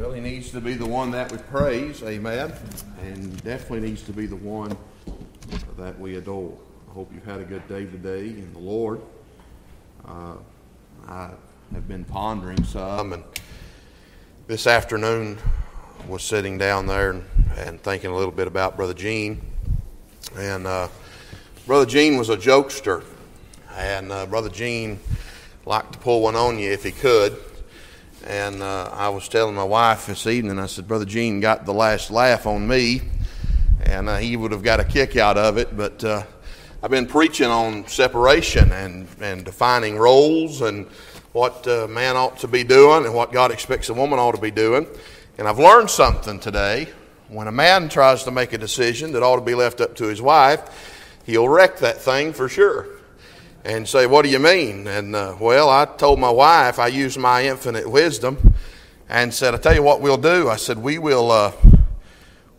Well, he needs to be the one that we praise, amen, and definitely needs to be the one that we adore. I hope you've had a good day today in the Lord. Uh, I have been pondering some, and this afternoon was sitting down there and, and thinking a little bit about Brother Gene. And uh, Brother Gene was a jokester, and uh, Brother Gene liked to pull one on you if he could. And uh, I was telling my wife this evening, I said, Brother Gene got the last laugh on me, and uh, he would have got a kick out of it. But uh, I've been preaching on separation and, and defining roles and what a man ought to be doing and what God expects a woman ought to be doing. And I've learned something today. When a man tries to make a decision that ought to be left up to his wife, he'll wreck that thing for sure and say, What do you mean? And uh, well, I told my wife, I used my infinite wisdom and said, I tell you what we'll do. I said, We will uh,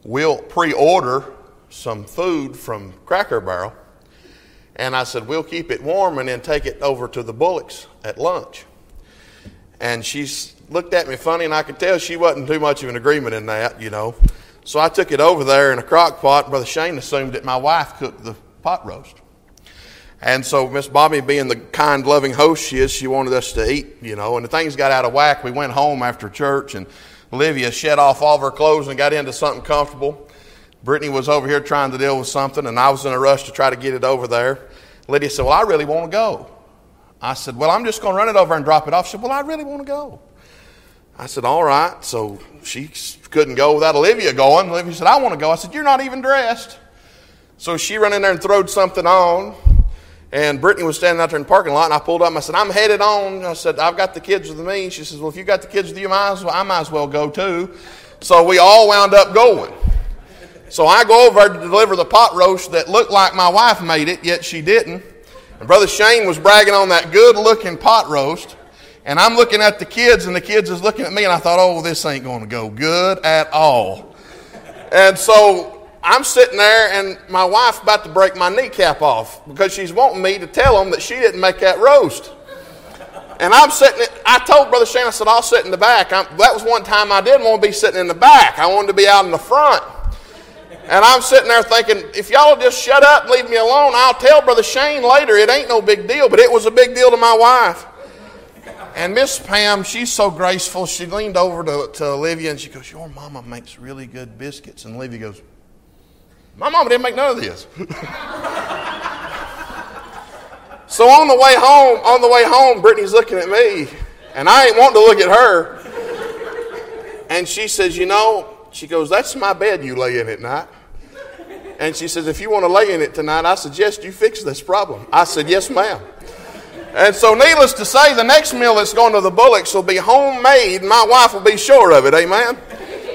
we'll pre order some food from Cracker Barrel. And I said, We'll keep it warm and then take it over to the Bullocks at lunch. And she looked at me funny, and I could tell she wasn't too much of an agreement in that, you know. So I took it over there in a crock pot. Brother Shane assumed that my wife cooked the pot roast. And so Miss Bobby, being the kind, loving host she is, she wanted us to eat, you know. And the things got out of whack. We went home after church, and Olivia shed off all of her clothes and got into something comfortable. Brittany was over here trying to deal with something, and I was in a rush to try to get it over there. Lydia said, Well, I really want to go. I said, Well, I'm just going to run it over and drop it off. She said, Well, I really want to go. I said, All right. So she couldn't go without Olivia going. Olivia said, I want to go. I said, You're not even dressed. So she ran in there and throwed something on. And Brittany was standing out there in the parking lot, and I pulled up and I said, I'm headed on. I said, I've got the kids with me. She says, Well, if you got the kids with you, I might as well go too. So we all wound up going. So I go over to deliver the pot roast that looked like my wife made it, yet she didn't. And Brother Shane was bragging on that good looking pot roast. And I'm looking at the kids, and the kids is looking at me, and I thought, oh, this ain't going to go good at all. And so I'm sitting there, and my wife about to break my kneecap off because she's wanting me to tell them that she didn't make that roast. And I'm sitting. I told Brother Shane, I said, I'll sit in the back. I'm, that was one time I didn't want to be sitting in the back. I wanted to be out in the front. And I'm sitting there thinking, if y'all just shut up and leave me alone, I'll tell Brother Shane later. It ain't no big deal, but it was a big deal to my wife. And Miss Pam, she's so graceful. She leaned over to, to Olivia and she goes, Your mama makes really good biscuits. And Olivia goes, my mama didn't make none of this. so on the way home, on the way home, Brittany's looking at me, and I ain't wanting to look at her. And she says, You know, she goes, That's my bed you lay in at night. And she says, If you want to lay in it tonight, I suggest you fix this problem. I said, Yes, ma'am. And so, needless to say, the next meal that's going to the Bullocks will be homemade. My wife will be sure of it. Amen.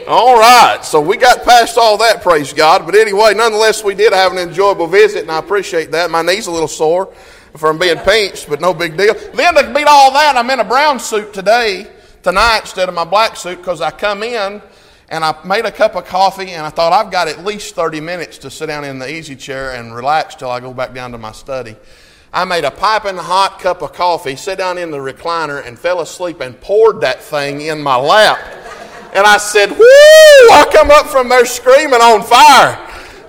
All right, so we got past all that, praise God. But anyway, nonetheless, we did have an enjoyable visit, and I appreciate that. My knee's a little sore from being pinched, but no big deal. Then to beat all that, I'm in a brown suit today, tonight, instead of my black suit, because I come in and I made a cup of coffee, and I thought I've got at least 30 minutes to sit down in the easy chair and relax till I go back down to my study. I made a piping hot cup of coffee, sat down in the recliner, and fell asleep and poured that thing in my lap. And I said, Woo! I come up from there screaming on fire.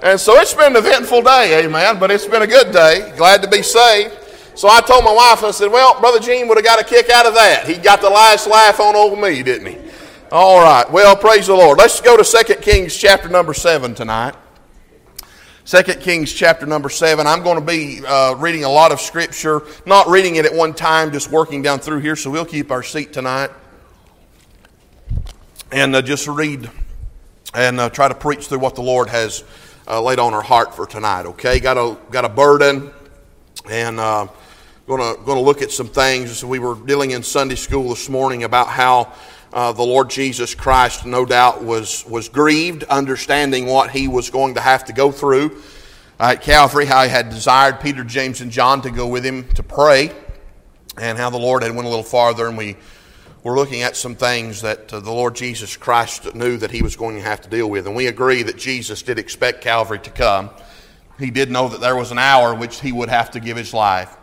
And so it's been an eventful day, amen. But it's been a good day. Glad to be saved. So I told my wife, I said, Well, Brother Gene would have got a kick out of that. He got the last laugh on over me, didn't he? All right. Well, praise the Lord. Let's go to 2 Kings chapter number 7 tonight. 2 Kings chapter number 7. I'm going to be uh, reading a lot of scripture, not reading it at one time, just working down through here, so we'll keep our seat tonight and uh, just read and uh, try to preach through what the Lord has uh, laid on our heart for tonight. Okay, got a got a burden, and uh, going to going to look at some things. We were dealing in Sunday school this morning about how. Uh, the Lord Jesus Christ, no doubt, was, was grieved, understanding what he was going to have to go through at Calvary, how he had desired Peter, James, and John to go with him to pray, and how the Lord had went a little farther, and we we're looking at some things that uh, the Lord Jesus Christ knew that he was going to have to deal with. And we agree that Jesus did expect Calvary to come. He did know that there was an hour in which he would have to give his life.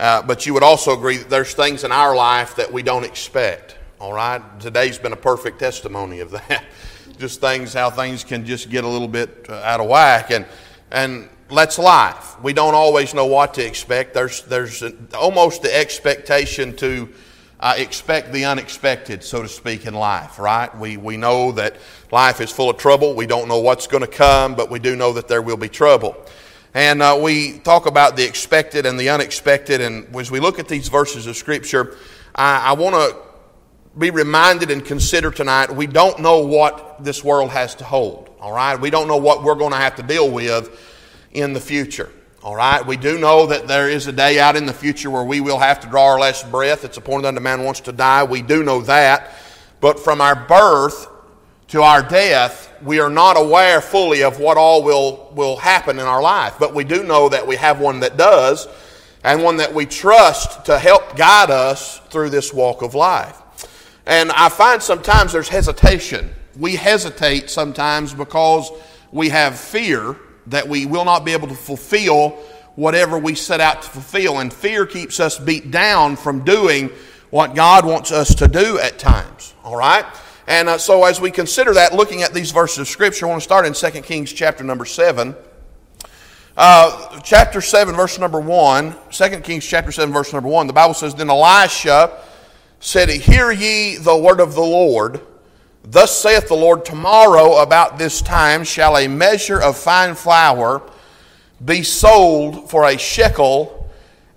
Uh, but you would also agree that there's things in our life that we don't expect. All right? Today's been a perfect testimony of that. just things, how things can just get a little bit uh, out of whack. And, and that's life. We don't always know what to expect. There's, there's almost the expectation to uh, expect the unexpected, so to speak, in life, right? We, we know that life is full of trouble. We don't know what's going to come, but we do know that there will be trouble. And uh, we talk about the expected and the unexpected. And as we look at these verses of Scripture, I, I want to be reminded and consider tonight we don't know what this world has to hold, all right? We don't know what we're going to have to deal with in the future. All right, we do know that there is a day out in the future where we will have to draw our last breath. It's appointed unto man wants to die. We do know that. But from our birth to our death, we are not aware fully of what all will, will happen in our life. But we do know that we have one that does, and one that we trust to help guide us through this walk of life. And I find sometimes there's hesitation. We hesitate sometimes because we have fear that we will not be able to fulfill whatever we set out to fulfill. And fear keeps us beat down from doing what God wants us to do at times. All right? And uh, so as we consider that, looking at these verses of Scripture, I want to start in 2 Kings chapter number 7. Uh, chapter 7, verse number 1. 2 Kings chapter 7, verse number 1. The Bible says, Then Elisha said, Hear ye the word of the Lord. Thus saith the Lord, tomorrow about this time shall a measure of fine flour be sold for a shekel,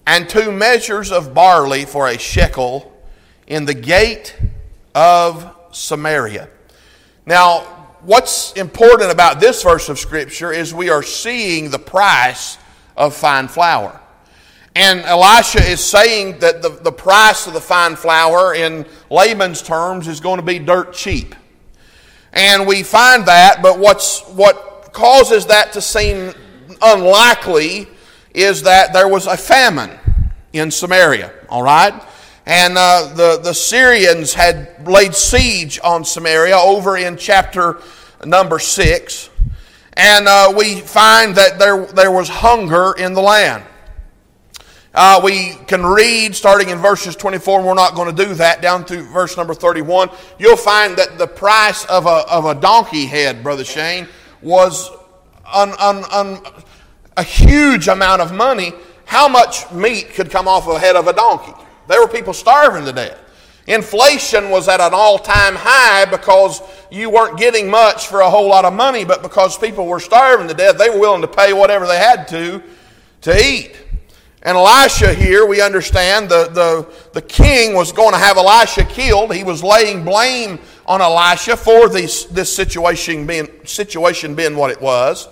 and two measures of barley for a shekel in the gate of Samaria. Now, what's important about this verse of Scripture is we are seeing the price of fine flour. And Elisha is saying that the, the price of the fine flour, in layman's terms, is going to be dirt cheap. And we find that, but what's, what causes that to seem unlikely is that there was a famine in Samaria, all right? And uh, the, the Syrians had laid siege on Samaria over in chapter number 6. And uh, we find that there, there was hunger in the land. Uh, we can read starting in verses 24, and we're not going to do that, down through verse number 31. You'll find that the price of a, of a donkey head, Brother Shane, was un, un, un, a huge amount of money. How much meat could come off a head of a donkey? There were people starving to death. Inflation was at an all time high because you weren't getting much for a whole lot of money, but because people were starving to death, they were willing to pay whatever they had to to eat. And Elisha here, we understand the, the, the king was going to have Elisha killed. He was laying blame on Elisha for this, this situation, being, situation being what it was.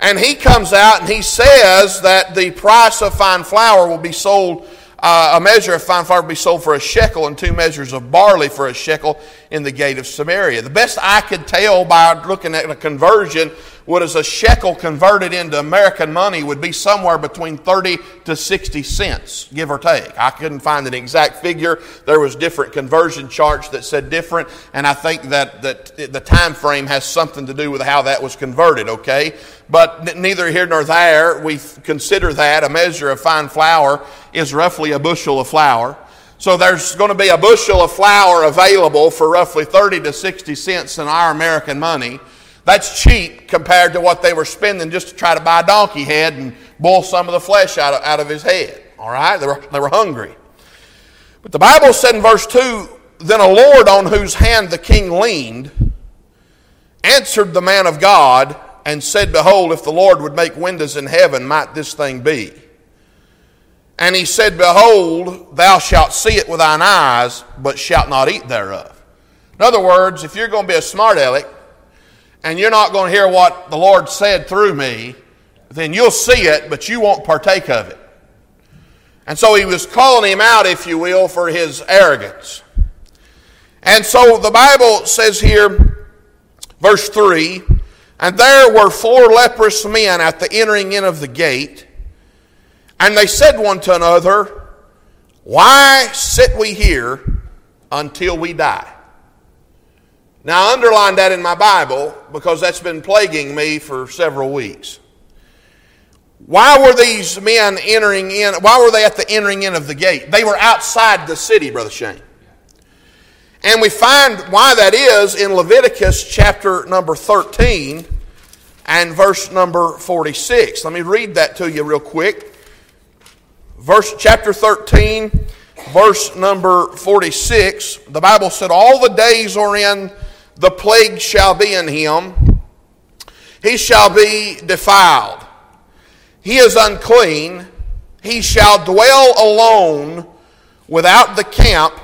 And he comes out and he says that the price of fine flour will be sold uh, a measure of fine flour will be sold for a shekel and two measures of barley for a shekel in the gate of Samaria. The best I could tell by looking at a conversion what is a shekel converted into American money would be somewhere between 30 to 60 cents, give or take. I couldn't find an exact figure. There was different conversion charts that said different, and I think that, that the time frame has something to do with how that was converted, okay? But neither here nor there, we consider that a measure of fine flour is roughly a bushel of flour. So there's going to be a bushel of flour available for roughly 30 to 60 cents in our American money. That's cheap compared to what they were spending just to try to buy a donkey head and boil some of the flesh out of, out of his head. All right? They were, they were hungry. But the Bible said in verse 2 Then a Lord on whose hand the king leaned answered the man of God and said, Behold, if the Lord would make windows in heaven, might this thing be? And he said, Behold, thou shalt see it with thine eyes, but shalt not eat thereof. In other words, if you're going to be a smart aleck, and you're not going to hear what the Lord said through me, then you'll see it, but you won't partake of it. And so he was calling him out, if you will, for his arrogance. And so the Bible says here, verse 3 And there were four leprous men at the entering in of the gate, and they said one to another, Why sit we here until we die? Now, I underlined that in my Bible because that's been plaguing me for several weeks. Why were these men entering in? Why were they at the entering in of the gate? They were outside the city, Brother Shane. And we find why that is in Leviticus chapter number 13 and verse number 46. Let me read that to you real quick. Verse chapter 13, verse number 46. The Bible said, All the days wherein the plague shall be in him, he shall be defiled. He is unclean. He shall dwell alone without the camp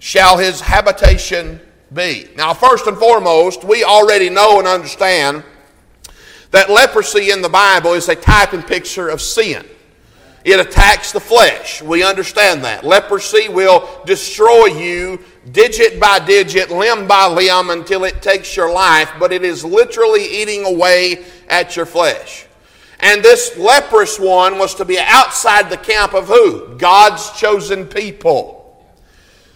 shall his habitation be. Now, first and foremost, we already know and understand that leprosy in the Bible is a type and picture of sin. It attacks the flesh. We understand that. Leprosy will destroy you digit by digit, limb by limb until it takes your life, but it is literally eating away at your flesh. And this leprous one was to be outside the camp of who? God's chosen people.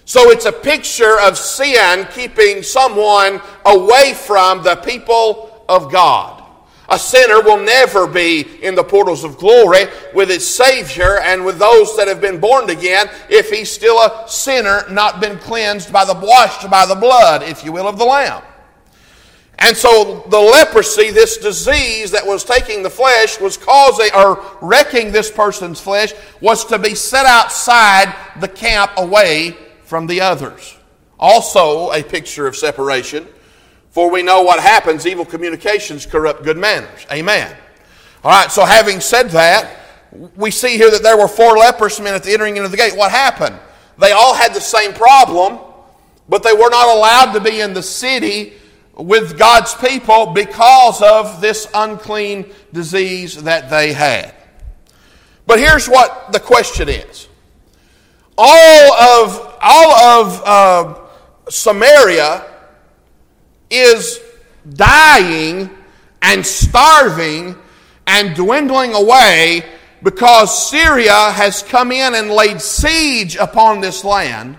So it's a picture of sin keeping someone away from the people of God. A sinner will never be in the portals of glory with its Savior and with those that have been born again if he's still a sinner, not been cleansed by the washed by the blood, if you will, of the Lamb. And so the leprosy, this disease that was taking the flesh, was causing or wrecking this person's flesh, was to be set outside the camp away from the others. Also, a picture of separation, for we know what happens evil communications corrupt good manners. Amen. All right, so having said that, we see here that there were four leprous men at the entering into the gate. What happened? They all had the same problem, but they were not allowed to be in the city with God's people because of this unclean disease that they had. But here's what the question is all of, all of uh, Samaria is dying and starving and dwindling away because Syria has come in and laid siege upon this land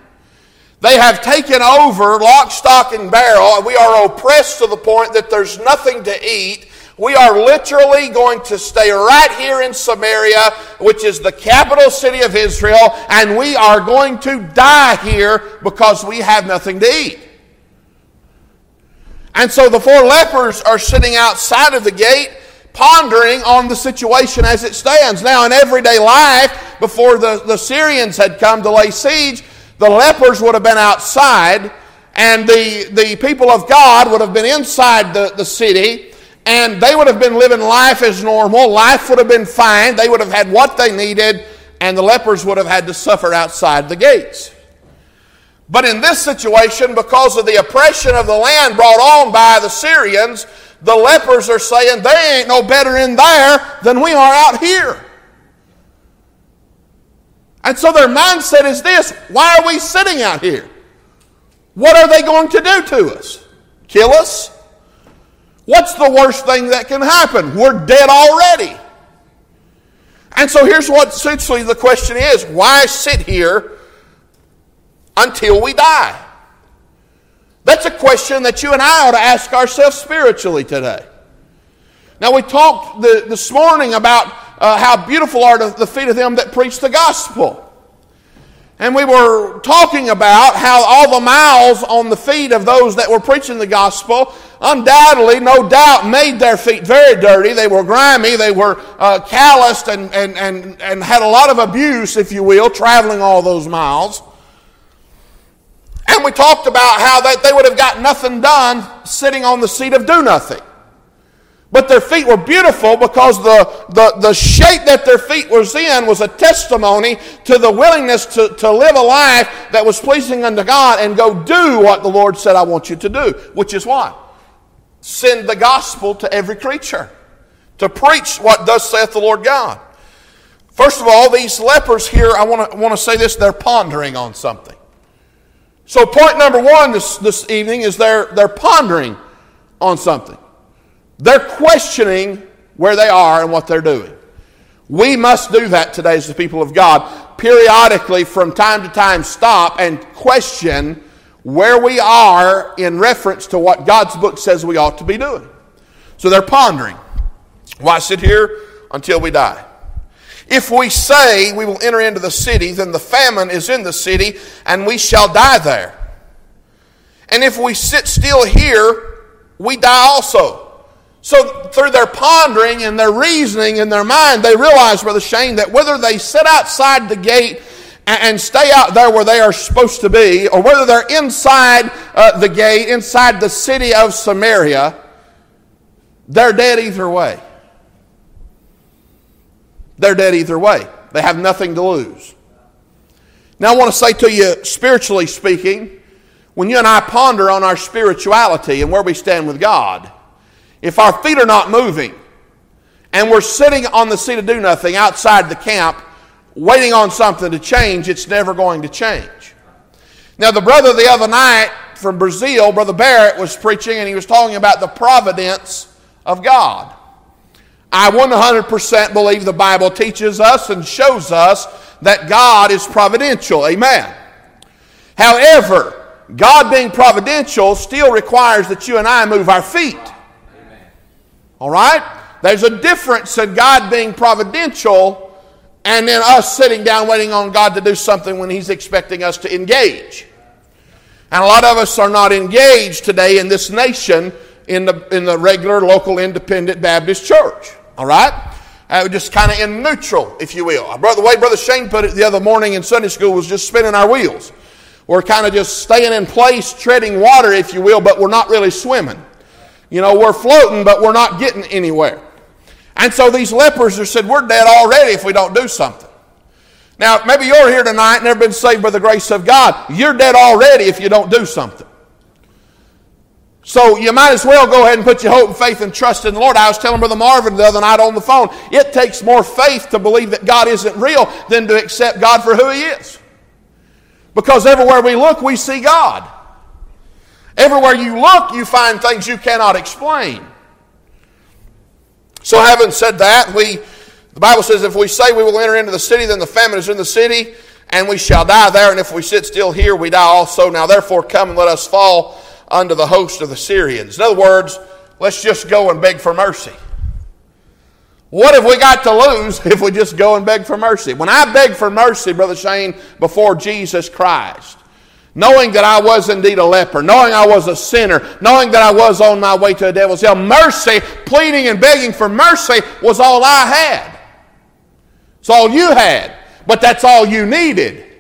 they have taken over lock, stock, and barrel, and we are oppressed to the point that there's nothing to eat. We are literally going to stay right here in Samaria, which is the capital city of Israel, and we are going to die here because we have nothing to eat. And so the four lepers are sitting outside of the gate, pondering on the situation as it stands. Now, in everyday life, before the, the Syrians had come to lay siege, the lepers would have been outside, and the, the people of God would have been inside the, the city, and they would have been living life as normal. Life would have been fine. They would have had what they needed, and the lepers would have had to suffer outside the gates. But in this situation, because of the oppression of the land brought on by the Syrians, the lepers are saying they ain't no better in there than we are out here. And so their mindset is this why are we sitting out here? What are they going to do to us? Kill us? What's the worst thing that can happen? We're dead already. And so here's what essentially the question is why sit here until we die? That's a question that you and I ought to ask ourselves spiritually today. Now, we talked the, this morning about uh, how beautiful are the feet of them that preach the gospel. And we were talking about how all the miles on the feet of those that were preaching the gospel undoubtedly, no doubt, made their feet very dirty. They were grimy, they were uh, calloused, and, and, and, and had a lot of abuse, if you will, traveling all those miles. And we talked about how that they would have got nothing done sitting on the seat of do nothing. But their feet were beautiful because the, the, the shape that their feet was in was a testimony to the willingness to, to live a life that was pleasing unto God and go do what the Lord said, I want you to do, which is what? Send the gospel to every creature, to preach what thus saith the Lord God. First of all, these lepers here, I want to, want to say this, they're pondering on something. So, point number one this, this evening is they're, they're pondering on something. They're questioning where they are and what they're doing. We must do that today as the people of God. Periodically, from time to time, stop and question where we are in reference to what God's book says we ought to be doing. So they're pondering. Why sit here until we die? If we say we will enter into the city, then the famine is in the city, and we shall die there. And if we sit still here, we die also. So, through their pondering and their reasoning in their mind, they realize, Brother Shane, that whether they sit outside the gate and stay out there where they are supposed to be, or whether they're inside uh, the gate, inside the city of Samaria, they're dead either way. They're dead either way. They have nothing to lose. Now, I want to say to you, spiritually speaking, when you and I ponder on our spirituality and where we stand with God, if our feet are not moving and we're sitting on the seat of do nothing outside the camp, waiting on something to change, it's never going to change. Now, the brother the other night from Brazil, Brother Barrett, was preaching and he was talking about the providence of God. I 100% believe the Bible teaches us and shows us that God is providential. Amen. However, God being providential still requires that you and I move our feet. All right? There's a difference in God being providential and then us sitting down waiting on God to do something when He's expecting us to engage. And a lot of us are not engaged today in this nation in the, in the regular local independent Baptist church. All right? Uh, just kind of in neutral, if you will. Brother, the way Brother Shane put it the other morning in Sunday school was just spinning our wheels. We're kind of just staying in place, treading water, if you will, but we're not really swimming. You know, we're floating, but we're not getting anywhere. And so these lepers are said, We're dead already if we don't do something. Now, maybe you're here tonight and never been saved by the grace of God. You're dead already if you don't do something. So you might as well go ahead and put your hope and faith and trust in the Lord. I was telling Brother Marvin the other night on the phone, it takes more faith to believe that God isn't real than to accept God for who He is. Because everywhere we look, we see God. Everywhere you look, you find things you cannot explain. So, having said that, we the Bible says, if we say we will enter into the city, then the famine is in the city, and we shall die there. And if we sit still here, we die also. Now, therefore, come and let us fall under the host of the Syrians. In other words, let's just go and beg for mercy. What have we got to lose if we just go and beg for mercy? When I begged for mercy, Brother Shane, before Jesus Christ, knowing that I was indeed a leper, knowing I was a sinner, knowing that I was on my way to a devil's hell, mercy, pleading and begging for mercy was all I had. It's all you had, but that's all you needed.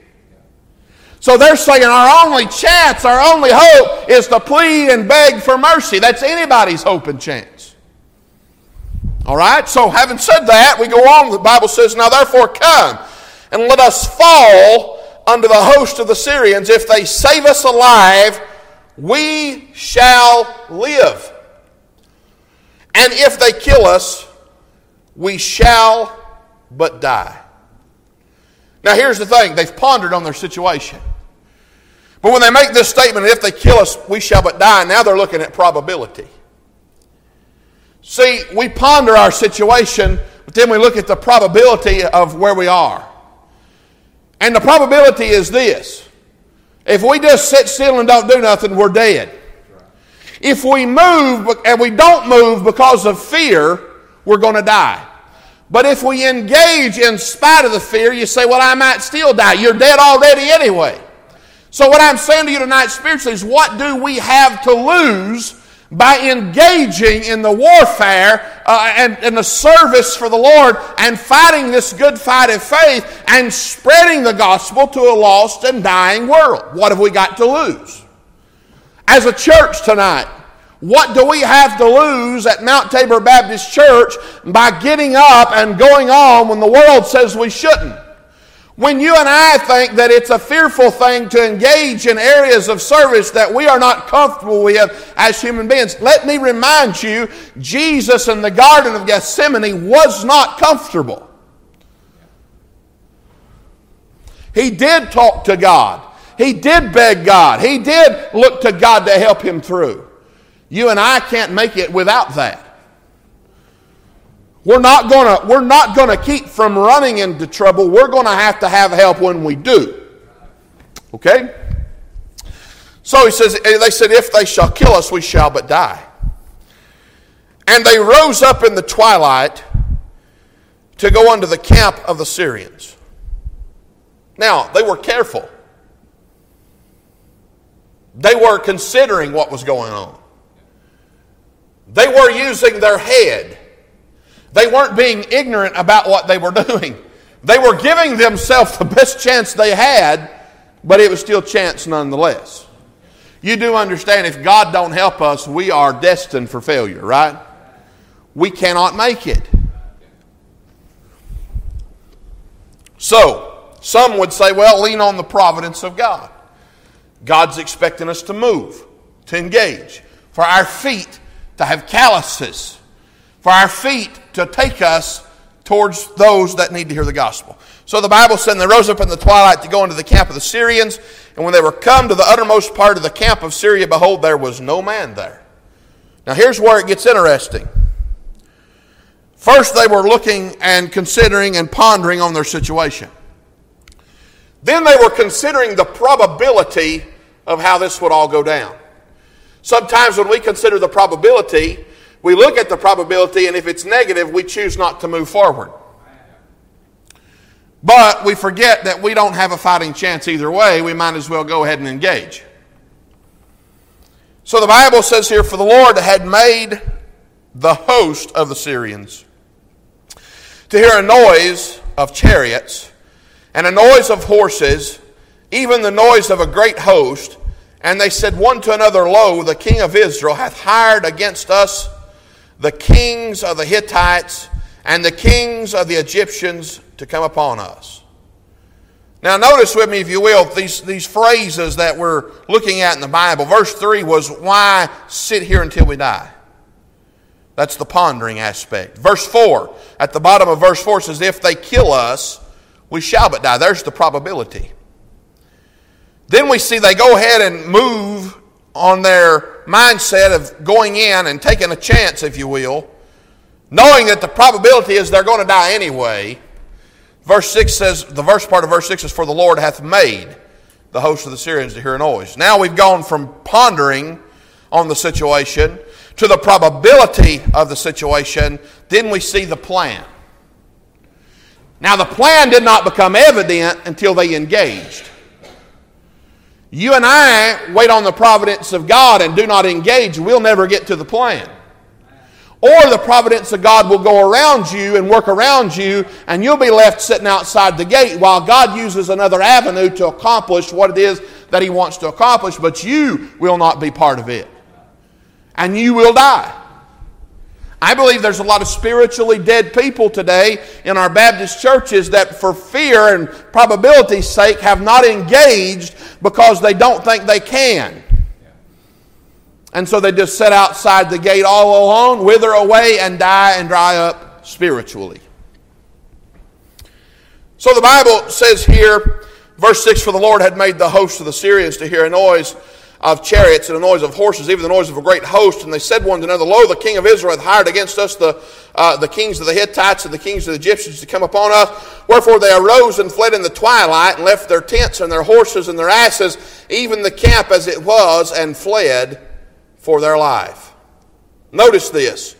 So they're saying our only chance, our only hope is to plead and beg for mercy. That's anybody's hope and chance. All right? So, having said that, we go on. The Bible says, Now therefore come and let us fall under the host of the Syrians. If they save us alive, we shall live. And if they kill us, we shall but die. Now, here's the thing they've pondered on their situation. But when they make this statement, if they kill us, we shall but die, now they're looking at probability. See, we ponder our situation, but then we look at the probability of where we are. And the probability is this if we just sit still and don't do nothing, we're dead. If we move and we don't move because of fear, we're going to die. But if we engage in spite of the fear, you say, Well, I might still die. You're dead already anyway. So, what I'm saying to you tonight spiritually is what do we have to lose by engaging in the warfare uh, and, and the service for the Lord and fighting this good fight of faith and spreading the gospel to a lost and dying world? What have we got to lose? As a church tonight, what do we have to lose at Mount Tabor Baptist Church by getting up and going on when the world says we shouldn't? When you and I think that it's a fearful thing to engage in areas of service that we are not comfortable with as human beings, let me remind you Jesus in the Garden of Gethsemane was not comfortable. He did talk to God, he did beg God, he did look to God to help him through. You and I can't make it without that. We're not gonna, we're not gonna keep from running into trouble. We're gonna have to have help when we do. Okay? So he says, eh, they said, if they shall kill us, we shall but die. And they rose up in the twilight to go unto the camp of the Syrians. Now, they were careful. They were considering what was going on. They were using their head. They weren't being ignorant about what they were doing. They were giving themselves the best chance they had, but it was still chance nonetheless. You do understand if God don't help us, we are destined for failure, right? We cannot make it. So, some would say, well, lean on the providence of God. God's expecting us to move, to engage, for our feet to have calluses, for our feet to take us towards those that need to hear the gospel. So the Bible said, they rose up in the twilight to go into the camp of the Syrians. And when they were come to the uttermost part of the camp of Syria, behold, there was no man there. Now here's where it gets interesting. First, they were looking and considering and pondering on their situation. Then they were considering the probability of how this would all go down. Sometimes when we consider the probability, we look at the probability, and if it's negative, we choose not to move forward. But we forget that we don't have a fighting chance either way. We might as well go ahead and engage. So the Bible says here, For the Lord had made the host of the Syrians to hear a noise of chariots and a noise of horses, even the noise of a great host. And they said one to another, Lo, the king of Israel hath hired against us the kings of the Hittites and the kings of the Egyptians to come upon us. Now, notice with me, if you will, these, these phrases that we're looking at in the Bible. Verse 3 was, Why sit here until we die? That's the pondering aspect. Verse 4, at the bottom of verse 4 says, If they kill us, we shall but die. There's the probability. Then we see they go ahead and move on their mindset of going in and taking a chance, if you will, knowing that the probability is they're going to die anyway. Verse 6 says, the verse part of verse 6 is, For the Lord hath made the host of the Syrians to hear a noise. Now we've gone from pondering on the situation to the probability of the situation. Then we see the plan. Now, the plan did not become evident until they engaged. You and I wait on the providence of God and do not engage, we'll never get to the plan. Or the providence of God will go around you and work around you, and you'll be left sitting outside the gate while God uses another avenue to accomplish what it is that He wants to accomplish, but you will not be part of it. And you will die. I believe there's a lot of spiritually dead people today in our Baptist churches that, for fear and probability's sake, have not engaged because they don't think they can. And so they just sit outside the gate all alone, wither away, and die and dry up spiritually. So the Bible says here, verse 6 For the Lord had made the host of the Syrians to hear a noise of chariots and the noise of horses, even the noise of a great host. And they said one to another, Lo, the king of Israel hath hired against us the, uh, the kings of the Hittites and the kings of the Egyptians to come upon us. Wherefore they arose and fled in the twilight and left their tents and their horses and their asses, even the camp as it was, and fled for their life. Notice this.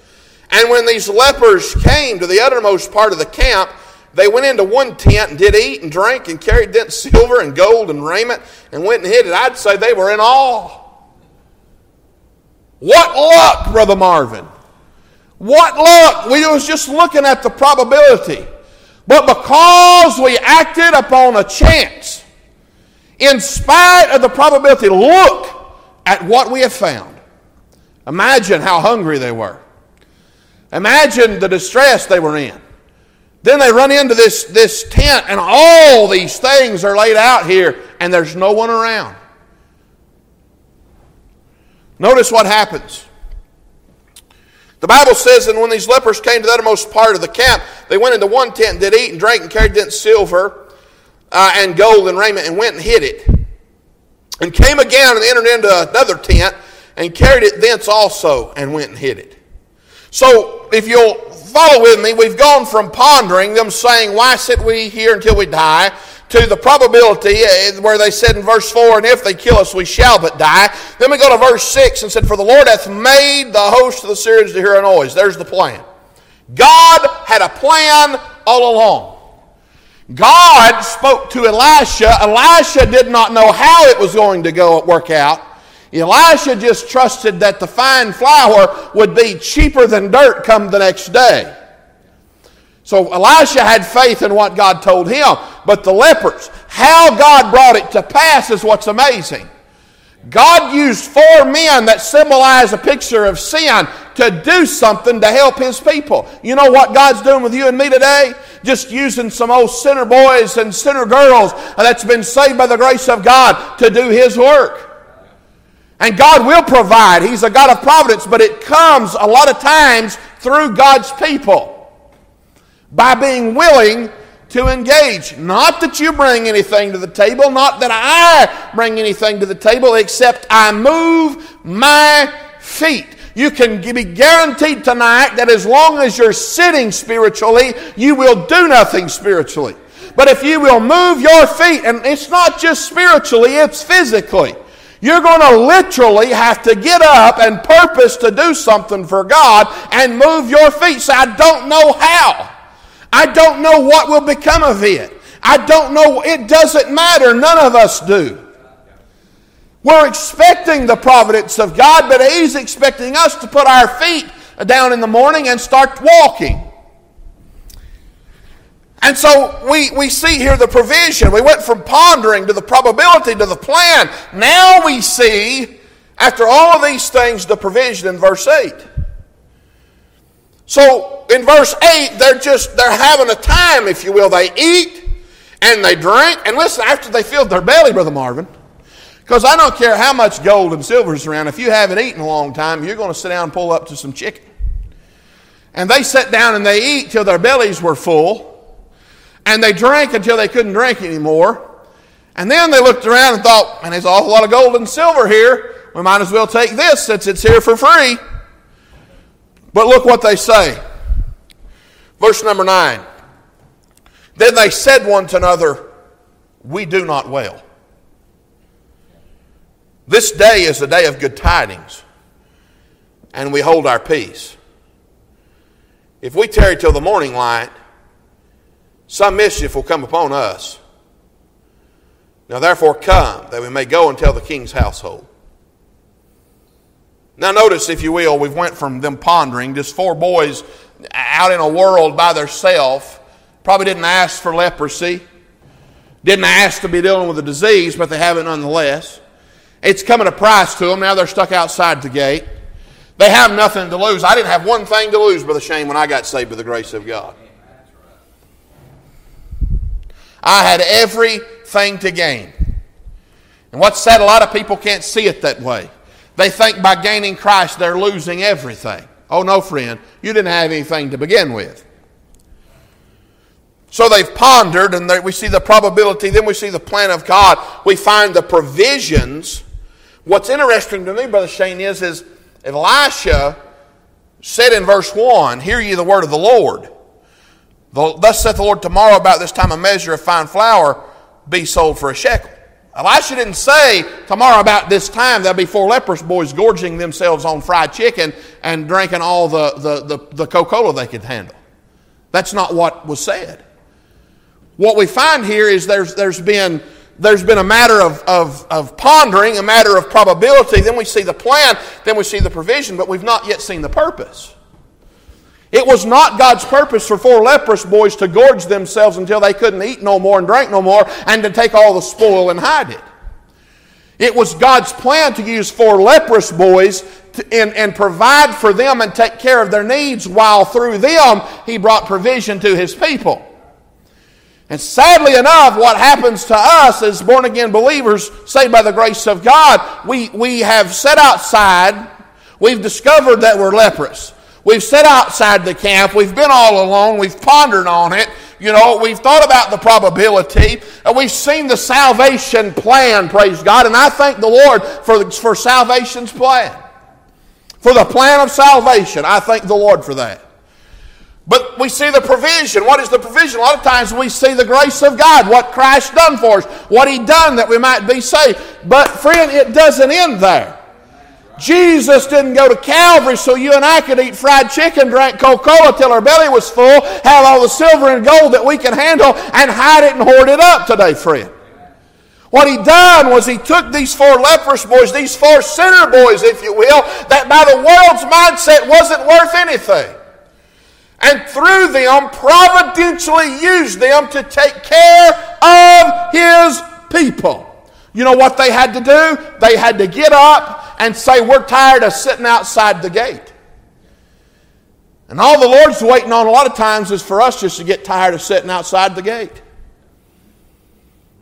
And when these lepers came to the uttermost part of the camp, they went into one tent and did eat and drink and carried thence silver and gold and raiment and went and hid it. I'd say they were in awe. What luck, Brother Marvin. What luck. We was just looking at the probability. But because we acted upon a chance, in spite of the probability, look at what we have found. Imagine how hungry they were. Imagine the distress they were in. Then they run into this, this tent, and all these things are laid out here, and there's no one around. Notice what happens. The Bible says, and when these lepers came to the uttermost part of the camp, they went into one tent, and did eat and drank, and carried thence silver uh, and gold and raiment, and went and hid it. And came again and entered into another tent, and carried it thence also, and went and hid it. So, if you'll follow with me, we've gone from pondering them saying, Why sit we here until we die? to the probability eh, where they said in verse 4, And if they kill us, we shall but die. Then we go to verse 6 and said, For the Lord hath made the host of the Syrians to hear a noise. There's the plan. God had a plan all along. God spoke to Elisha. Elisha did not know how it was going to go work out. Elisha just trusted that the fine flour would be cheaper than dirt come the next day. So Elisha had faith in what God told him. But the lepers, how God brought it to pass is what's amazing. God used four men that symbolize a picture of sin to do something to help his people. You know what God's doing with you and me today? Just using some old sinner boys and sinner girls that's been saved by the grace of God to do his work. And God will provide. He's a God of providence, but it comes a lot of times through God's people by being willing to engage. Not that you bring anything to the table, not that I bring anything to the table, except I move my feet. You can be guaranteed tonight that as long as you're sitting spiritually, you will do nothing spiritually. But if you will move your feet, and it's not just spiritually, it's physically. You're going to literally have to get up and purpose to do something for God and move your feet. Say, I don't know how. I don't know what will become of it. I don't know. It doesn't matter. None of us do. We're expecting the providence of God, but He's expecting us to put our feet down in the morning and start walking. And so we, we see here the provision. We went from pondering to the probability to the plan. Now we see, after all of these things, the provision in verse 8. So in verse 8, they're just, they're having a time, if you will. They eat and they drink. And listen, after they filled their belly, Brother Marvin, because I don't care how much gold and silver is around, if you haven't eaten a long time, you're going to sit down and pull up to some chicken. And they sat down and they eat till their bellies were full. And they drank until they couldn't drink anymore. And then they looked around and thought, man, there's a whole lot of gold and silver here. We might as well take this since it's here for free. But look what they say. Verse number 9. Then they said one to another, We do not well. This day is a day of good tidings, and we hold our peace. If we tarry till the morning light, some mischief will come upon us. Now therefore come, that we may go and tell the king's household. Now notice, if you will, we've went from them pondering, just four boys out in a world by themselves, probably didn't ask for leprosy, didn't ask to be dealing with a disease, but they have it nonetheless. It's coming a price to them. Now they're stuck outside the gate. They have nothing to lose. I didn't have one thing to lose, Brother Shane, when I got saved by the grace of God. I had everything to gain. And what's sad, a lot of people can't see it that way. They think by gaining Christ they're losing everything. Oh, no, friend, you didn't have anything to begin with. So they've pondered, and we see the probability, then we see the plan of God. We find the provisions. What's interesting to me, Brother Shane, is, is Elisha said in verse 1, Hear ye the word of the Lord. Thus saith the Lord, tomorrow about this time a measure of fine flour be sold for a shekel. Elisha didn't say tomorrow about this time there'll be four leprous boys gorging themselves on fried chicken and drinking all the, the, the, the Coca-Cola they could handle. That's not what was said. What we find here is there's, there's, been, there's been a matter of, of, of pondering, a matter of probability. Then we see the plan, then we see the provision, but we've not yet seen the purpose. It was not God's purpose for four leprous boys to gorge themselves until they couldn't eat no more and drink no more and to take all the spoil and hide it. It was God's plan to use four leprous boys to, and, and provide for them and take care of their needs while through them He brought provision to His people. And sadly enough, what happens to us as born again believers, saved by the grace of God, we, we have set outside, we've discovered that we're leprous. We've sat outside the camp. We've been all alone. We've pondered on it. You know, we've thought about the probability. And we've seen the salvation plan, praise God. And I thank the Lord for, for salvation's plan. For the plan of salvation. I thank the Lord for that. But we see the provision. What is the provision? A lot of times we see the grace of God, what Christ done for us, what He done that we might be saved. But friend, it doesn't end there. Jesus didn't go to Calvary so you and I could eat fried chicken, drink Coca Cola till our belly was full, have all the silver and gold that we can handle, and hide it and hoard it up today, friend. What he done was he took these four leprous boys, these four sinner boys, if you will, that by the world's mindset wasn't worth anything. And through them, providentially used them to take care of his people. You know what they had to do? They had to get up and say, We're tired of sitting outside the gate. And all the Lord's waiting on a lot of times is for us just to get tired of sitting outside the gate.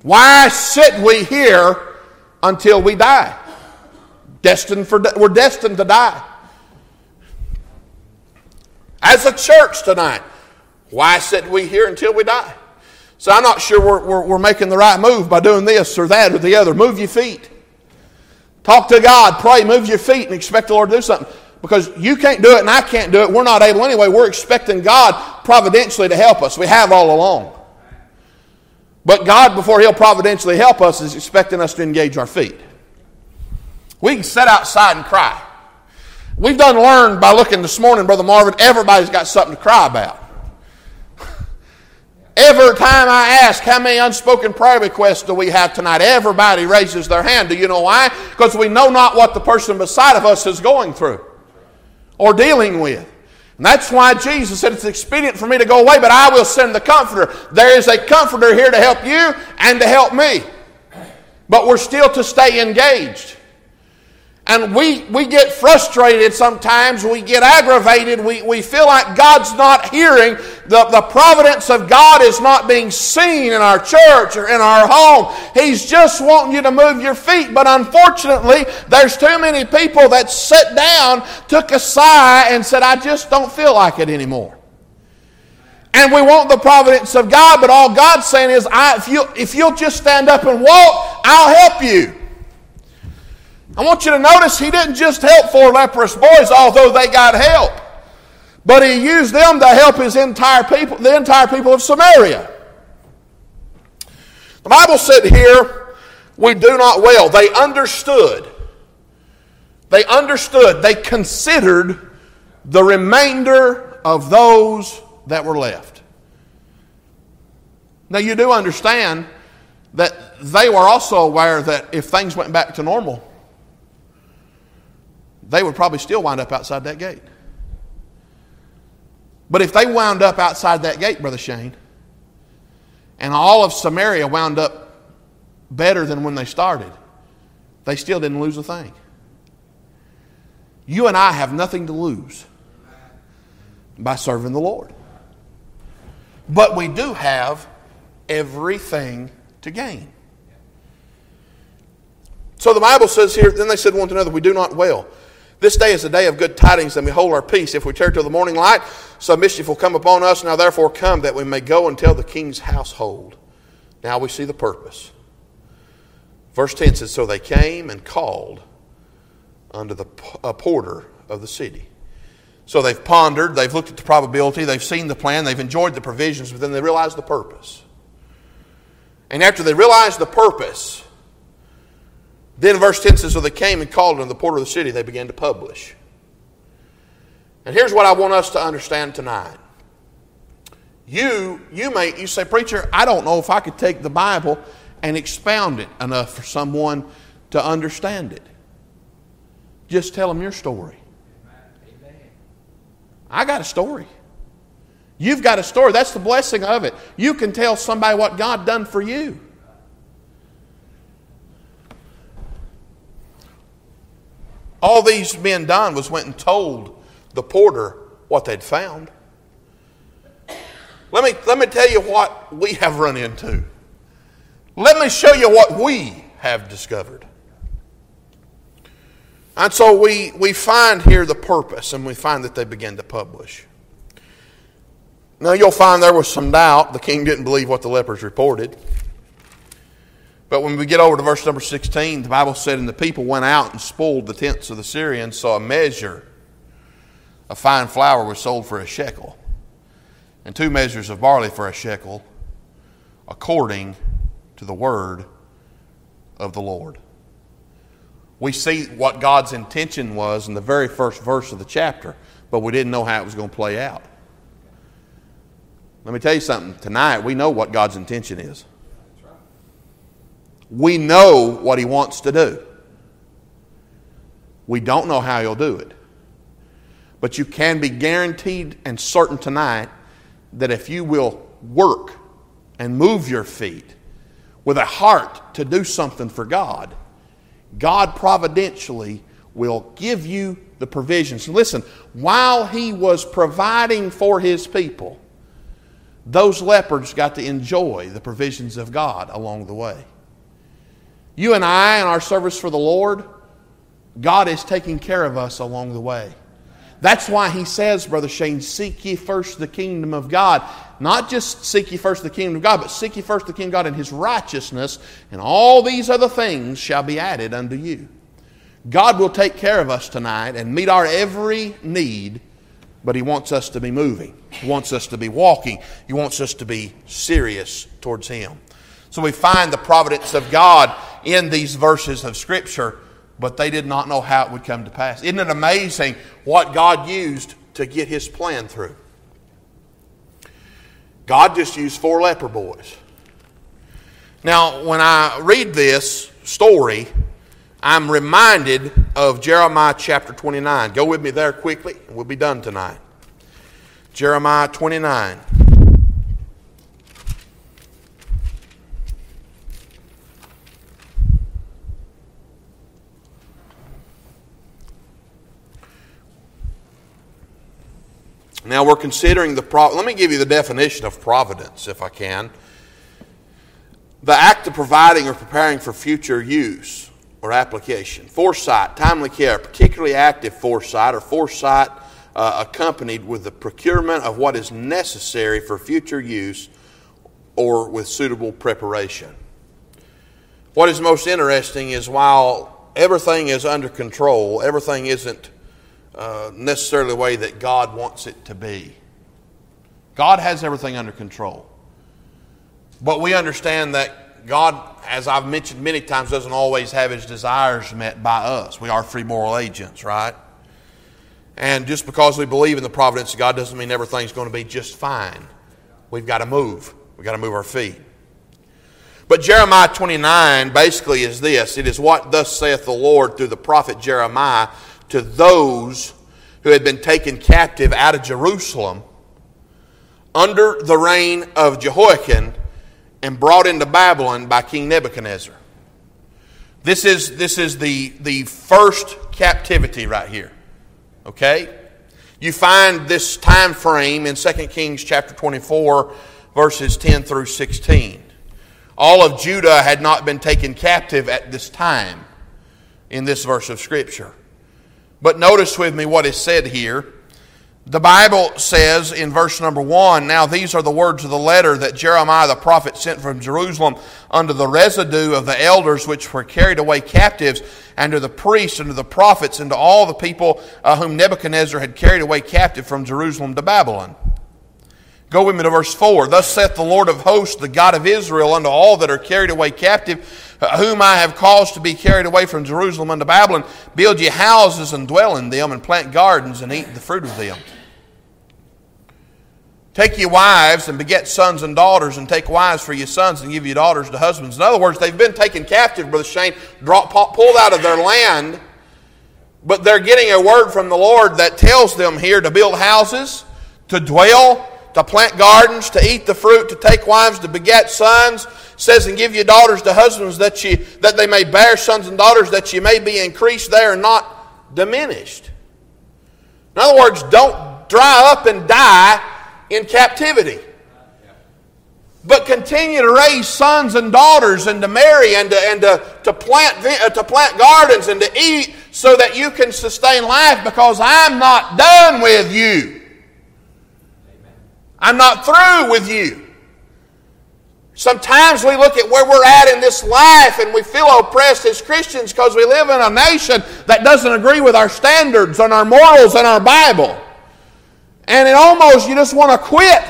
Why sit we here until we die? Destined for, we're destined to die. As a church tonight, why sit we here until we die? So I'm not sure we're, we're, we're, making the right move by doing this or that or the other. Move your feet. Talk to God, pray, move your feet, and expect the Lord to do something. Because you can't do it and I can't do it. We're not able anyway. We're expecting God providentially to help us. We have all along. But God, before He'll providentially help us, is expecting us to engage our feet. We can sit outside and cry. We've done learned by looking this morning, Brother Marvin, everybody's got something to cry about. Every time I ask how many unspoken prayer requests do we have tonight, everybody raises their hand. Do you know why? Because we know not what the person beside of us is going through or dealing with. And that's why Jesus said it's expedient for me to go away, but I will send the Comforter. There is a Comforter here to help you and to help me. But we're still to stay engaged. And we, we get frustrated sometimes, we get aggravated, we, we feel like God's not hearing, the, the providence of God is not being seen in our church or in our home. He's just wanting you to move your feet. But unfortunately, there's too many people that sat down, took a sigh, and said, I just don't feel like it anymore. And we want the providence of God, but all God's saying is, I, if, you, if you'll just stand up and walk, I'll help you. I want you to notice he didn't just help four leprous boys, although they got help, but he used them to help his entire people, the entire people of Samaria. The Bible said here, we do not well. They understood. They understood. They considered the remainder of those that were left. Now, you do understand that they were also aware that if things went back to normal, they would probably still wind up outside that gate. But if they wound up outside that gate, Brother Shane, and all of Samaria wound up better than when they started, they still didn't lose a thing. You and I have nothing to lose by serving the Lord. But we do have everything to gain. So the Bible says here, then they said one to another, We do not well. This day is a day of good tidings, and we hold our peace. If we tarry till the morning light, some mischief will come upon us. Now therefore come, that we may go and tell the king's household. Now we see the purpose. Verse 10 says, So they came and called unto the porter of the city. So they've pondered, they've looked at the probability, they've seen the plan, they've enjoyed the provisions, but then they realize the purpose. And after they realize the purpose, then verse 10 says, So they came and called on the porter of the city, they began to publish. And here's what I want us to understand tonight. You, you may, you say, Preacher, I don't know if I could take the Bible and expound it enough for someone to understand it. Just tell them your story. I got a story. You've got a story. That's the blessing of it. You can tell somebody what God done for you. All these men done was went and told the porter what they'd found. Let me, let me tell you what we have run into. Let me show you what we have discovered. And so we, we find here the purpose, and we find that they begin to publish. Now you'll find there was some doubt. The king didn't believe what the lepers reported. But when we get over to verse number 16, the Bible said, And the people went out and spoiled the tents of the Syrians, so a measure of fine flour was sold for a shekel, and two measures of barley for a shekel, according to the word of the Lord. We see what God's intention was in the very first verse of the chapter, but we didn't know how it was going to play out. Let me tell you something. Tonight, we know what God's intention is. We know what He wants to do. We don't know how He'll do it. But you can be guaranteed and certain tonight that if you will work and move your feet with a heart to do something for God, God providentially will give you the provisions. Listen, while He was providing for His people, those lepers got to enjoy the provisions of God along the way. You and I, in our service for the Lord, God is taking care of us along the way. That's why he says, Brother Shane, seek ye first the kingdom of God. Not just seek ye first the kingdom of God, but seek ye first the kingdom of God and his righteousness, and all these other things shall be added unto you. God will take care of us tonight and meet our every need, but he wants us to be moving. He wants us to be walking. He wants us to be serious towards him. So we find the providence of God in these verses of Scripture but they did not know how it would come to pass. Isn't it amazing what God used to get his plan through? God just used four leper boys. Now, when I read this story, I'm reminded of Jeremiah chapter 29. Go with me there quickly, and we'll be done tonight. Jeremiah 29. Now we're considering the pro- let me give you the definition of providence if I can. The act of providing or preparing for future use or application. Foresight, timely care, particularly active foresight or foresight uh, accompanied with the procurement of what is necessary for future use or with suitable preparation. What is most interesting is while everything is under control, everything isn't uh, necessarily the way that God wants it to be. God has everything under control. But we understand that God, as I've mentioned many times, doesn't always have his desires met by us. We are free moral agents, right? And just because we believe in the providence of God doesn't mean everything's going to be just fine. We've got to move. We've got to move our feet. But Jeremiah 29 basically is this it is what thus saith the Lord through the prophet Jeremiah to those who had been taken captive out of Jerusalem under the reign of Jehoiakim and brought into Babylon by King Nebuchadnezzar. This is, this is the, the first captivity right here. Okay? You find this time frame in 2 Kings chapter 24, verses 10 through 16. All of Judah had not been taken captive at this time in this verse of Scripture. But notice with me what is said here. The Bible says in verse number one, Now these are the words of the letter that Jeremiah the prophet sent from Jerusalem unto the residue of the elders which were carried away captives, and to the priests, and to the prophets, and to all the people uh, whom Nebuchadnezzar had carried away captive from Jerusalem to Babylon. Go with me to verse 4. Thus saith the Lord of hosts, the God of Israel, unto all that are carried away captive, Uh, whom I have caused to be carried away from Jerusalem unto Babylon, build ye houses and dwell in them, and plant gardens and eat the fruit of them. Take ye wives and beget sons and daughters, and take wives for your sons and give your daughters to husbands. In other words, they've been taken captive, Brother Shane, pulled out of their land, but they're getting a word from the Lord that tells them here to build houses, to dwell to plant gardens, to eat the fruit, to take wives, to beget sons. says, and give you daughters to husbands that you that they may bear sons and daughters, that you may be increased there and not diminished. In other words, don't dry up and die in captivity. But continue to raise sons and daughters and to marry and to, and to, to, plant, uh, to plant gardens and to eat so that you can sustain life because I'm not done with you. I'm not through with you. Sometimes we look at where we're at in this life and we feel oppressed as Christians because we live in a nation that doesn't agree with our standards and our morals and our Bible. And it almost, you just want to quit.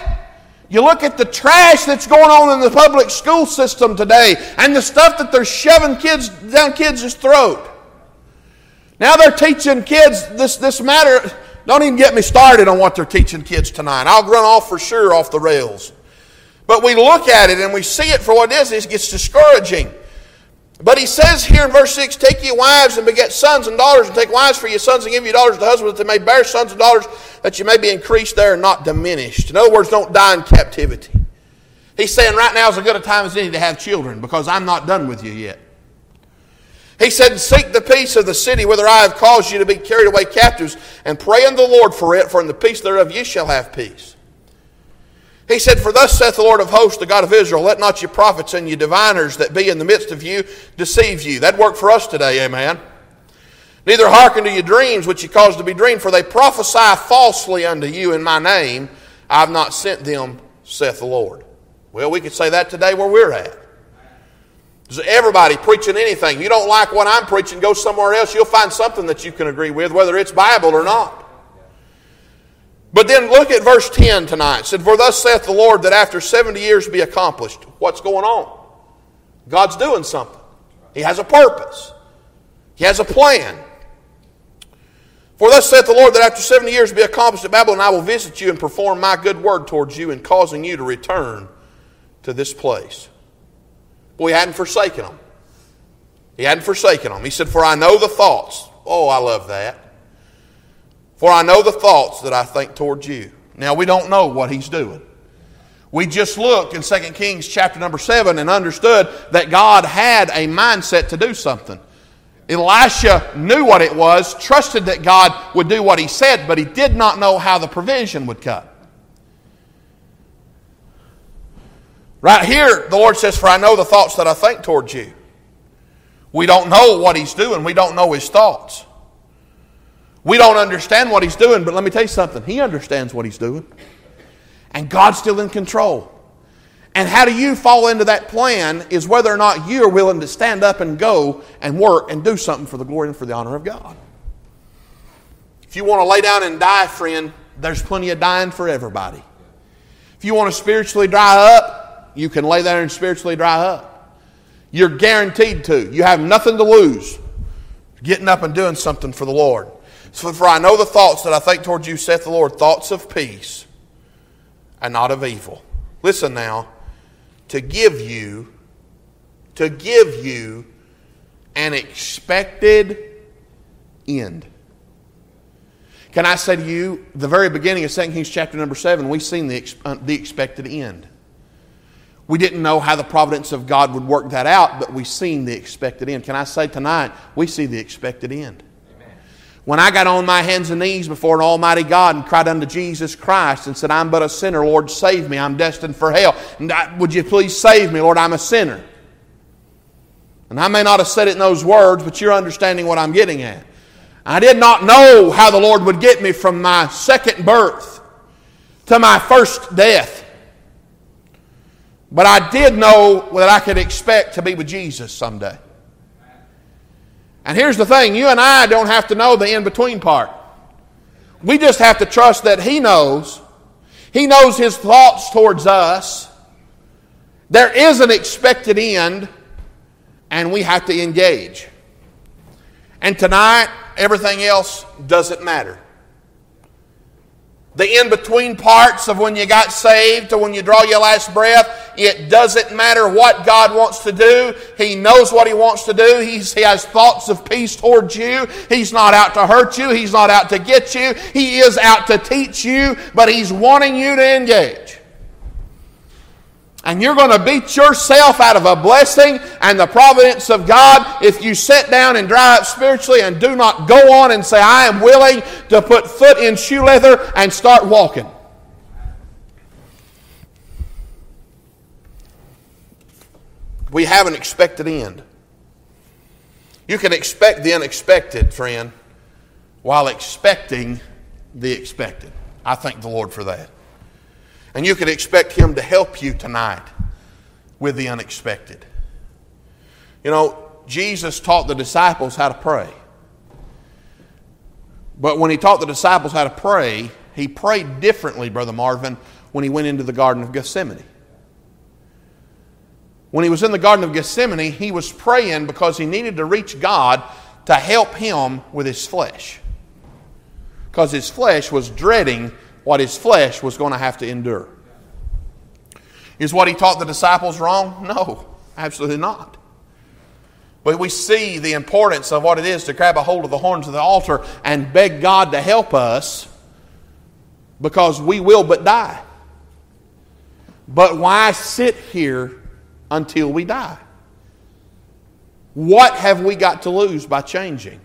You look at the trash that's going on in the public school system today and the stuff that they're shoving kids down kids' throat. Now they're teaching kids this, this matter don't even get me started on what they're teaching kids tonight. I'll run off for sure off the rails. But we look at it and we see it for what it is, it gets discouraging. But he says here in verse 6 Take ye wives and beget sons and daughters, and take wives for your sons, and give your daughters to husbands, that they may bear sons and daughters, that you may be increased there and not diminished. In other words, don't die in captivity. He's saying right now is as good a time as any to have children because I'm not done with you yet. He said, Seek the peace of the city whither I have caused you to be carried away captives, and pray unto the Lord for it, for in the peace thereof ye shall have peace. He said, For thus saith the Lord of hosts, the God of Israel, let not your prophets and your diviners that be in the midst of you deceive you. That worked for us today, amen. Neither hearken to your dreams which you cause to be dreamed, for they prophesy falsely unto you in my name. I have not sent them, saith the Lord. Well, we could say that today where we're at. Everybody preaching anything. You don't like what I'm preaching, go somewhere else. You'll find something that you can agree with, whether it's Bible or not. But then look at verse 10 tonight. It said, For thus saith the Lord that after 70 years be accomplished. What's going on? God's doing something. He has a purpose. He has a plan. For thus saith the Lord that after 70 years be accomplished at Babylon, I will visit you and perform my good word towards you in causing you to return to this place. Well, he hadn't forsaken them. He hadn't forsaken them. He said, For I know the thoughts. Oh, I love that. For I know the thoughts that I think towards you. Now, we don't know what he's doing. We just looked in 2 Kings chapter number 7 and understood that God had a mindset to do something. Elisha knew what it was, trusted that God would do what he said, but he did not know how the provision would come. Right here, the Lord says, For I know the thoughts that I think towards you. We don't know what He's doing, we don't know His thoughts. We don't understand what He's doing, but let me tell you something He understands what He's doing. And God's still in control. And how do you fall into that plan is whether or not you are willing to stand up and go and work and do something for the glory and for the honor of God. If you want to lay down and die, friend, there's plenty of dying for everybody. If you want to spiritually dry up, you can lay there and spiritually dry up. You're guaranteed to. You have nothing to lose getting up and doing something for the Lord. So, for I know the thoughts that I think towards you, saith the Lord, thoughts of peace and not of evil. Listen now, to give you, to give you an expected end. Can I say to you, the very beginning of 2 Kings chapter number 7, we've seen the, uh, the expected end. We didn't know how the providence of God would work that out, but we've seen the expected end. Can I say tonight, we see the expected end. Amen. When I got on my hands and knees before an almighty God and cried unto Jesus Christ and said, I'm but a sinner, Lord, save me. I'm destined for hell. Would you please save me, Lord? I'm a sinner. And I may not have said it in those words, but you're understanding what I'm getting at. I did not know how the Lord would get me from my second birth to my first death. But I did know that I could expect to be with Jesus someday. And here's the thing you and I don't have to know the in between part. We just have to trust that He knows. He knows His thoughts towards us. There is an expected end, and we have to engage. And tonight, everything else doesn't matter. The in between parts of when you got saved to when you draw your last breath, it doesn't matter what God wants to do. He knows what He wants to do. He's, he has thoughts of peace towards you. He's not out to hurt you. He's not out to get you. He is out to teach you, but He's wanting you to engage. And you're going to beat yourself out of a blessing and the providence of God if you sit down and dry up spiritually and do not go on and say, I am willing to put foot in shoe leather and start walking. We have an expected end. You can expect the unexpected, friend, while expecting the expected. I thank the Lord for that. And you can expect Him to help you tonight with the unexpected. You know, Jesus taught the disciples how to pray. But when He taught the disciples how to pray, He prayed differently, Brother Marvin, when He went into the Garden of Gethsemane. When He was in the Garden of Gethsemane, He was praying because He needed to reach God to help Him with His flesh. Because His flesh was dreading what his flesh was going to have to endure. Is what he taught the disciples wrong? No, absolutely not. But we see the importance of what it is to grab a hold of the horns of the altar and beg God to help us because we will but die. But why sit here until we die? What have we got to lose by changing?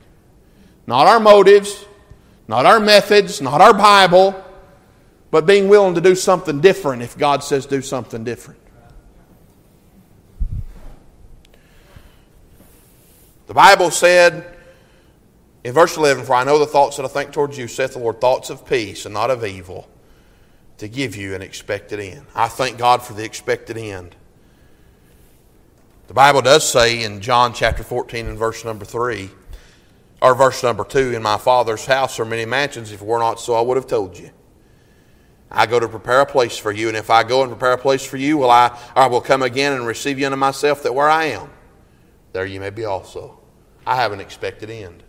Not our motives, not our methods, not our Bible, but being willing to do something different if God says do something different. The Bible said in verse 11, For I know the thoughts that I think towards you, saith the Lord, thoughts of peace and not of evil, to give you an expected end. I thank God for the expected end. The Bible does say in John chapter 14 and verse number 3, or verse number 2, In my Father's house are many mansions. If it were not so, I would have told you. I go to prepare a place for you, and if I go and prepare a place for you, will I, I will come again and receive you unto myself, that where I am, there you may be also. I have an expected end.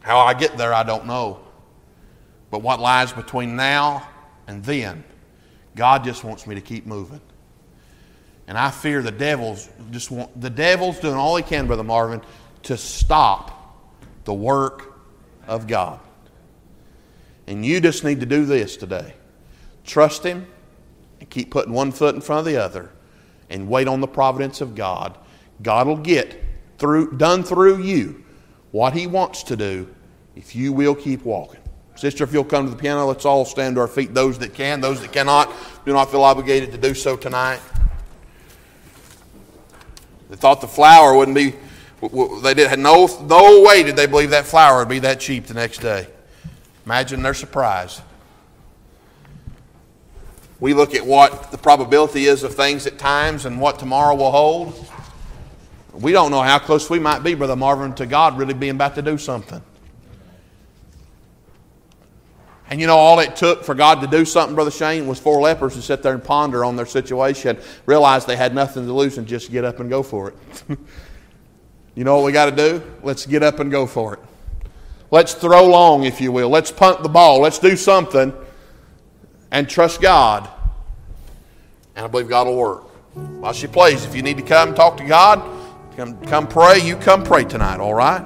How I get there, I don't know. But what lies between now and then, God just wants me to keep moving. And I fear the devil's just want the devil's doing all he can, Brother Marvin, to stop the work of God. And you just need to do this today. Trust him and keep putting one foot in front of the other and wait on the providence of God. God will get through done through you what he wants to do if you will keep walking. Sister, if you'll come to the piano, let's all stand to our feet. Those that can, those that cannot, do not feel obligated to do so tonight. They thought the flour wouldn't be, they did, had no, no way did they believe that flour would be that cheap the next day. Imagine their surprise. We look at what the probability is of things at times and what tomorrow will hold. We don't know how close we might be, Brother Marvin, to God really being about to do something. And you know, all it took for God to do something, Brother Shane, was four lepers to sit there and ponder on their situation, realize they had nothing to lose, and just get up and go for it. you know what we got to do? Let's get up and go for it. Let's throw long, if you will. Let's punt the ball. Let's do something and trust God. And I believe God will work. While she plays, if you need to come talk to God, come, come pray, you come pray tonight, all right?